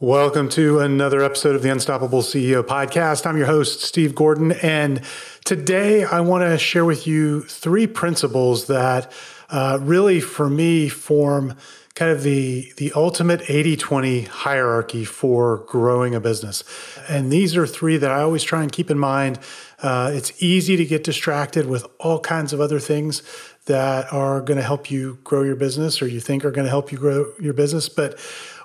Welcome to another episode of the Unstoppable CEO podcast. I'm your host, Steve Gordon, and today I want to share with you three principles that uh, really, for me, form kind of the, the ultimate 80 20 hierarchy for growing a business. And these are three that I always try and keep in mind. Uh, it's easy to get distracted with all kinds of other things that are going to help you grow your business or you think are going to help you grow your business. But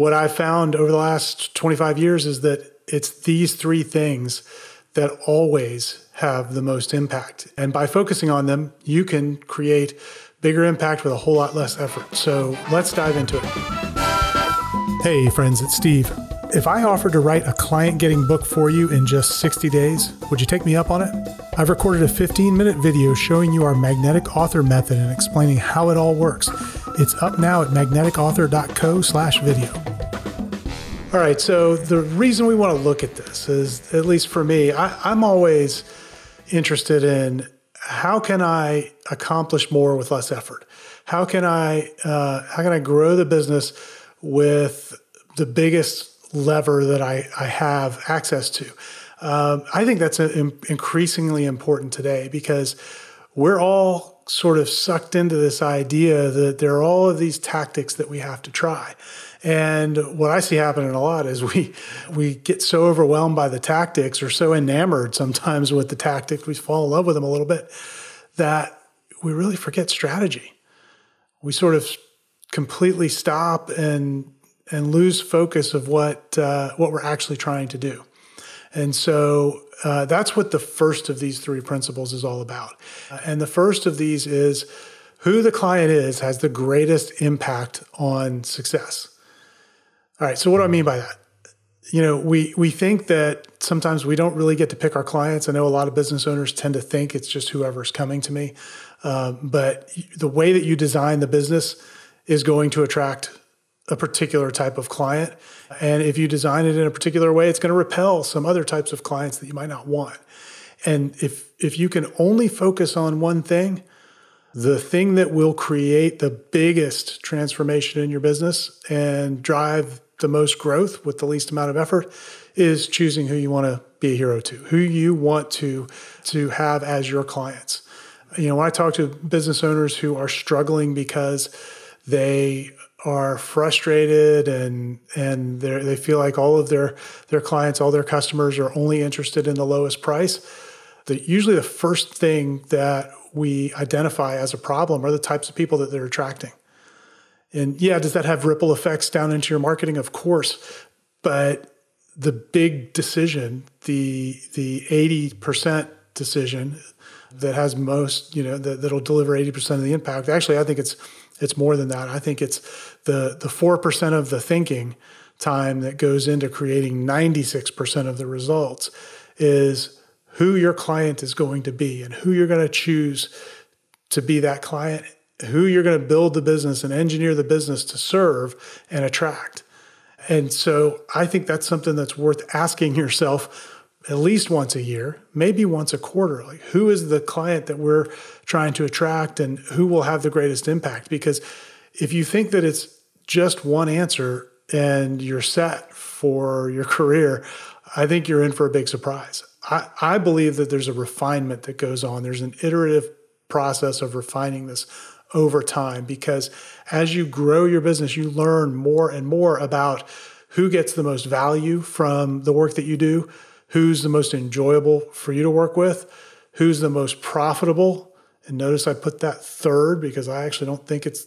what I've found over the last 25 years is that it's these three things that always have the most impact. And by focusing on them, you can create bigger impact with a whole lot less effort. So let's dive into it. Hey, friends, it's Steve. If I offered to write a client getting book for you in just 60 days, would you take me up on it? I've recorded a 15 minute video showing you our magnetic author method and explaining how it all works. It's up now at magneticauthor.co slash video. All right, so the reason we want to look at this is, at least for me, I, am always interested in how can I accomplish more with less effort? How can I uh, how can I grow the business with the biggest lever that I, I have access to? Um, I think that's a, increasingly important today because we're all sort of sucked into this idea that there are all of these tactics that we have to try. And what I see happening a lot is we we get so overwhelmed by the tactics or so enamored sometimes with the tactics, we fall in love with them a little bit, that we really forget strategy. We sort of completely stop and and lose focus of what uh, what we're actually trying to do. And so uh, that's what the first of these three principles is all about. And the first of these is who the client is has the greatest impact on success. All right. So what do I mean by that? You know, we we think that sometimes we don't really get to pick our clients. I know a lot of business owners tend to think it's just whoever's coming to me, um, but the way that you design the business is going to attract a particular type of client. And if you design it in a particular way, it's going to repel some other types of clients that you might not want. And if if you can only focus on one thing, the thing that will create the biggest transformation in your business and drive the most growth with the least amount of effort is choosing who you want to be a hero to, who you want to to have as your clients. You know, when I talk to business owners who are struggling because they are frustrated and and they feel like all of their their clients, all their customers are only interested in the lowest price. The usually the first thing that we identify as a problem are the types of people that they're attracting. And yeah, does that have ripple effects down into your marketing? Of course. But the big decision, the the 80% decision that has most, you know, that, that'll deliver 80% of the impact. Actually, I think it's it's more than that. I think it's the the 4% of the thinking time that goes into creating 96% of the results is who your client is going to be and who you're going to choose to be that client who you're going to build the business and engineer the business to serve and attract. And so I think that's something that's worth asking yourself at least once a year, maybe once a quarter. Like, who is the client that we're trying to attract and who will have the greatest impact? Because if you think that it's just one answer and you're set for your career, I think you're in for a big surprise. I, I believe that there's a refinement that goes on, there's an iterative process of refining this over time because as you grow your business, you learn more and more about who gets the most value from the work that you do, who's the most enjoyable for you to work with, who's the most profitable. And notice I put that third because I actually don't think it's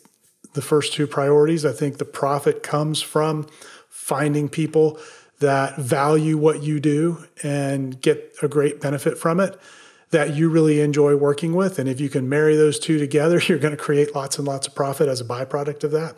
the first two priorities. I think the profit comes from finding people that value what you do and get a great benefit from it that you really enjoy working with. And if you can marry those two together, you're going to create lots and lots of profit as a byproduct of that.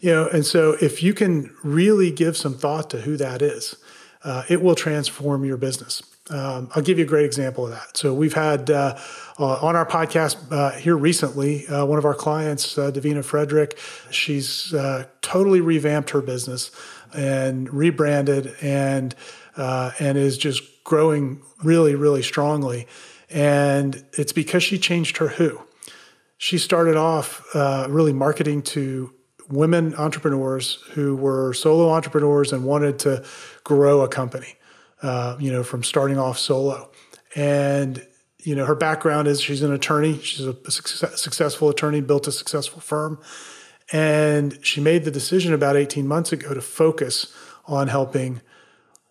You know, and so if you can really give some thought to who that is, uh, it will transform your business. Um, I'll give you a great example of that. So we've had uh, uh, on our podcast uh, here recently, uh, one of our clients, uh, Davina Frederick, she's totally revamped her business and rebranded and and is just growing really, really strongly. And it's because she changed her who. She started off really marketing to women entrepreneurs who were solo entrepreneurs and wanted to grow a company, uh, you know, from starting off solo. And, you know, her background is she's an attorney. She's a success, successful attorney, built a successful firm. And she made the decision about 18 months ago to focus on helping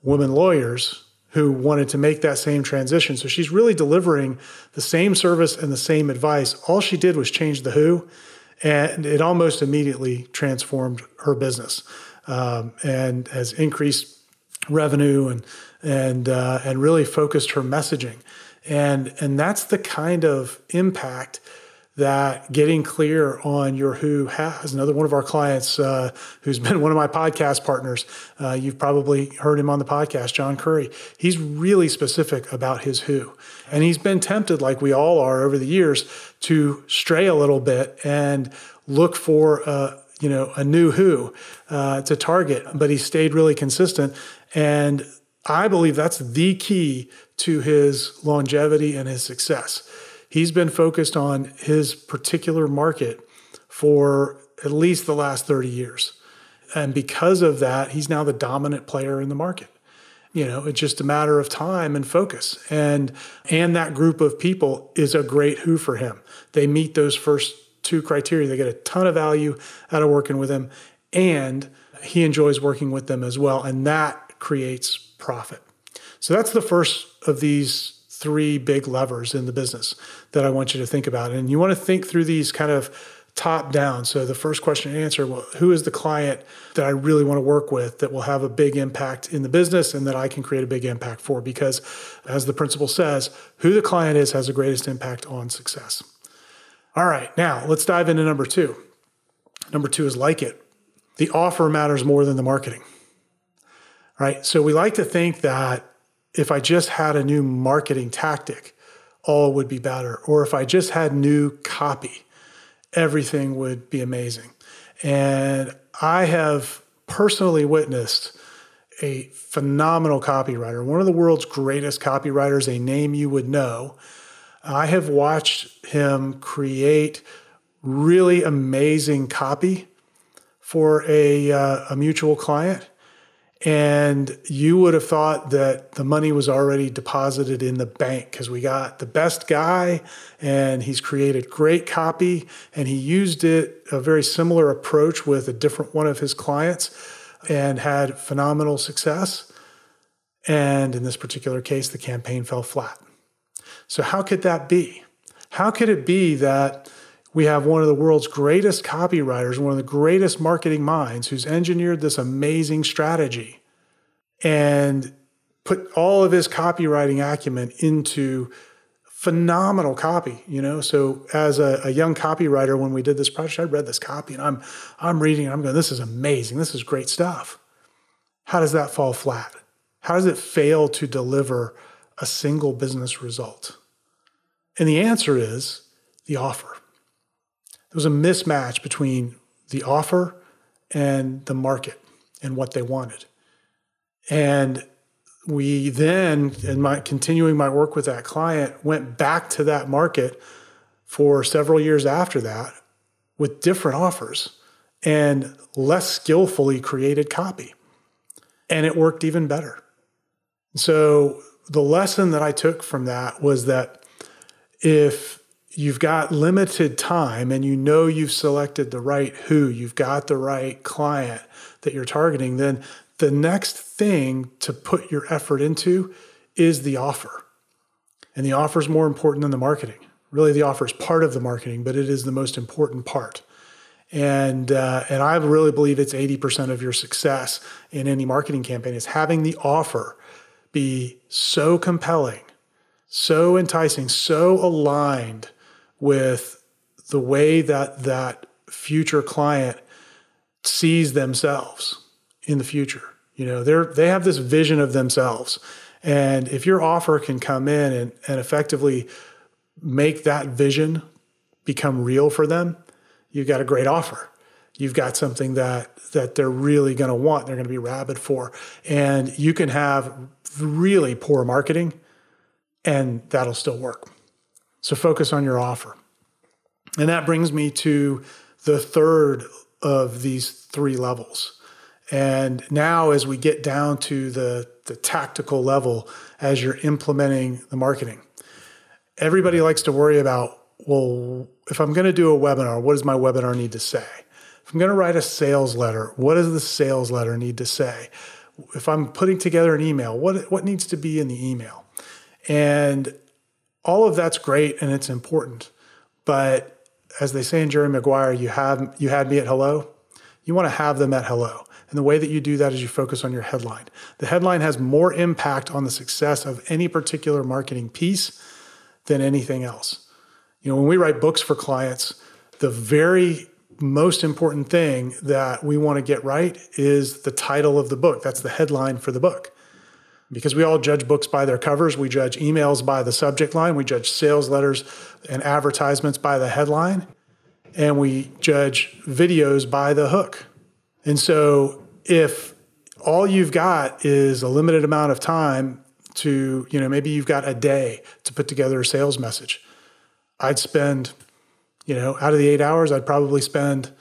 women lawyers who wanted to make that same transition. So she's really delivering the same service and the same advice. All she did was change the who, and it almost immediately transformed her business um, and has increased revenue and and uh, and really focused her messaging. And and that's the kind of impact that getting clear on your who has. Another one of our clients uh, who's been one of my podcast partners, uh, you've probably heard him on the podcast, John Curry. He's really specific about his who. And he's been tempted, like we all are over the years, to stray a little bit and look for uh, you know a new who uh, to target, but he stayed really consistent. And I believe that's the key to his longevity and his success he's been focused on his particular market for at least the last 30 years. And because of that, he's now the dominant player in the market. You know, it's just a matter of time and focus. And and that group of people is a great who for him. They meet those first two criteria. They get a ton of value out of working with him and he enjoys working with them as well and that creates profit. So that's the first of these three big levers in the business that I want you to think about. And you want to think through these kind of top down. So the first question to answer, well, who is the client that I really want to work with that will have a big impact in the business and that I can create a big impact for? Because as the principle says, who the client is has the greatest impact on success. All right, now let's dive into number two. Number two is like it. The offer matters more than the marketing. Right? So we like to think that if I just had a new marketing tactic, all would be better. Or if I just had new copy, everything would be amazing. And I have personally witnessed a phenomenal copywriter, one of the world's greatest copywriters, a name you would know. I have watched him create really amazing copy for a, uh, a mutual client and you would have thought that the money was already deposited in the bank because we got the best guy and he's created great copy and he used it a very similar approach with a different one of his clients and had phenomenal success. And in this particular case, the campaign fell flat. So, how could that be? How could it be that we have one of the world's greatest copywriters, one of the greatest marketing minds who's engineered this amazing strategy and put all of his copywriting acumen into phenomenal copy you know? So as a, a, young copywriter when we did this project i read this copy and i'm i'm reading and i'm going this is amazing. This is great stuff. How does that fall flat? How does it fail to deliver a single business result? And the answer is the offer there was a mismatch between the offer and the market and what they wanted. And we then, in my continuing my work with that client, went back to that market for several years after that with different offers and less skillfully created copy. And it worked even better. So the lesson that I took from that was that if you've got limited time and you know you've selected the right who, you've got the right client that you're targeting, then the next thing to put your effort into is the offer. And the offer is more important than the marketing. Really, the offer is part of the marketing, but it is the most important part. And uh, and I really believe it's 80% of your success in any marketing campaign is having the offer be so compelling, so enticing, so aligned with the way that that future client sees themselves in the future. You know, they're they have this vision of themselves. And if your offer can come in and, and effectively make that vision become real for them, you've got a great offer. You've got something that that they're really going to want, they're going to be rabid for. And you can have really poor marketing and that'll still work. So focus on your offer. And that brings me to the third of these three levels. And now, as we get down to the, the tactical level, as you're implementing the marketing, everybody likes to worry about well, if I'm going to do a webinar, what does my webinar need to say? If I'm going to write a sales letter, what does the sales letter need to say? If I'm putting together an email, what, what needs to be in the email? And all of that's great and it's important. But as they say in Jerry Maguire, you have you had me at hello. You want to have them at hello. And the way that you do that is you focus on your headline. The headline has more impact on the success of any particular marketing piece than anything else. You know, when we write books for clients, the very most important thing that we want to get right is the title of the book. That's the headline for the book. Because we all judge books by their covers, we judge emails by the subject line, we judge sales letters and advertisements by the headline, and we judge videos by the hook. And so if all you've got is a limited amount of time to, you know, maybe you've got a day to put together a sales message, I'd spend, you know, out of the eight hours, I'd probably spend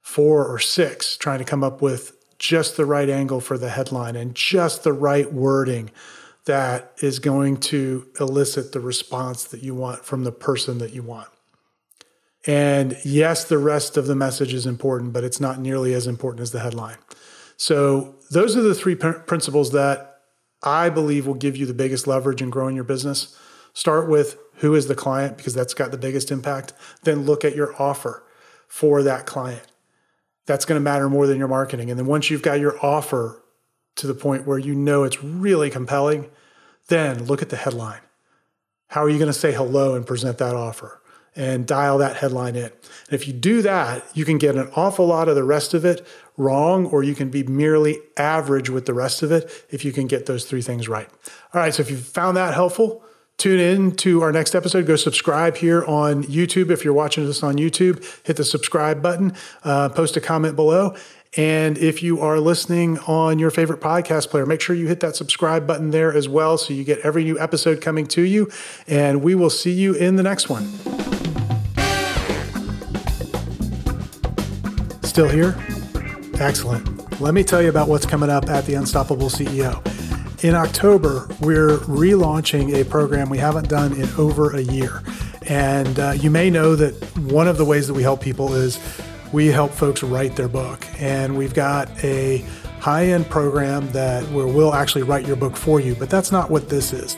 four or six trying to come up with just the right angle for the headline and just the right wording that is going to elicit the response that you want from the person that you want. And yes, the rest of the message is important, but it's not nearly as important as the headline. So, those are the three principles that I believe will give you the biggest leverage in growing your business. Start with who is the client, because that's got the biggest impact. Then look at your offer for that client. That's going to matter more than your marketing. And then once you've got your offer to the point where you know it's really compelling, then look at the headline. How are you going to say hello and present that offer? and dial that headline in. And if you do that, you can get an awful lot of the rest of it wrong, or you can be merely average with the rest of it if you can get those three things right. All right, so if you found that helpful, tune in to our next episode. Go subscribe here on YouTube. If you're watching this on YouTube, hit the subscribe button, uh, post a comment below. And if you are listening on your favorite podcast player, make sure you hit that subscribe button there as well so you get every new episode coming to you. And we will see you in the next one. Still here? Excellent. Let me tell you about what's coming up at the Unstoppable CEO. In October, we're relaunching a program we haven't done in over a year. And uh, you may know that one of the ways that we help people is we help folks write their book. And we've got a high end program that where we'll actually write your book for you. But that's not what this is.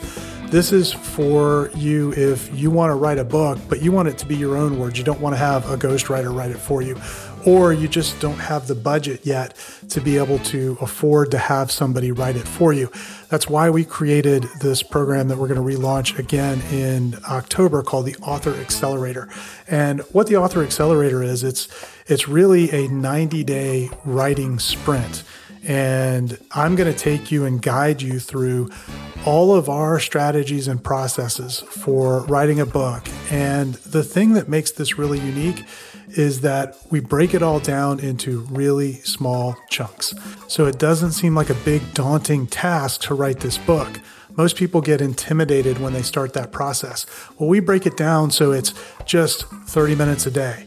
This is for you if you want to write a book, but you want it to be your own words. You don't want to have a ghostwriter write it for you or you just don't have the budget yet to be able to afford to have somebody write it for you. That's why we created this program that we're going to relaunch again in October called the Author Accelerator. And what the Author Accelerator is, it's it's really a 90-day writing sprint. And I'm going to take you and guide you through all of our strategies and processes for writing a book. And the thing that makes this really unique is that we break it all down into really small chunks. So it doesn't seem like a big, daunting task to write this book. Most people get intimidated when they start that process. Well, we break it down so it's just 30 minutes a day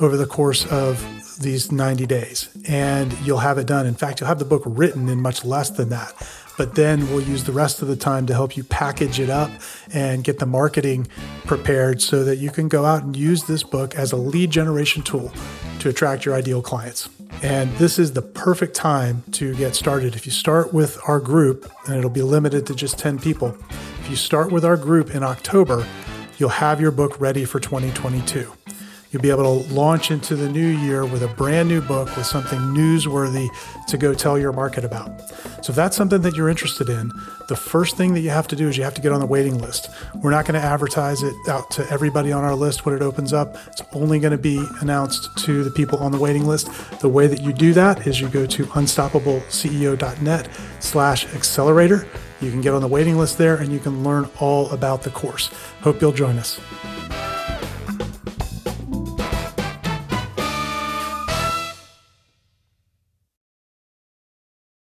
over the course of these 90 days, and you'll have it done. In fact, you'll have the book written in much less than that but then we'll use the rest of the time to help you package it up and get the marketing prepared so that you can go out and use this book as a lead generation tool to attract your ideal clients. And this is the perfect time to get started. If you start with our group, and it'll be limited to just 10 people, if you start with our group in October, you'll have your book ready for 2022. You'll be able to launch into the new year with a brand new book with something newsworthy to go tell your market about. So, if that's something that you're interested in, the first thing that you have to do is you have to get on the waiting list. We're not going to advertise it out to everybody on our list when it opens up. It's only going to be announced to the people on the waiting list. The way that you do that is you go to unstoppableceo.net slash accelerator. You can get on the waiting list there and you can learn all about the course. Hope you'll join us.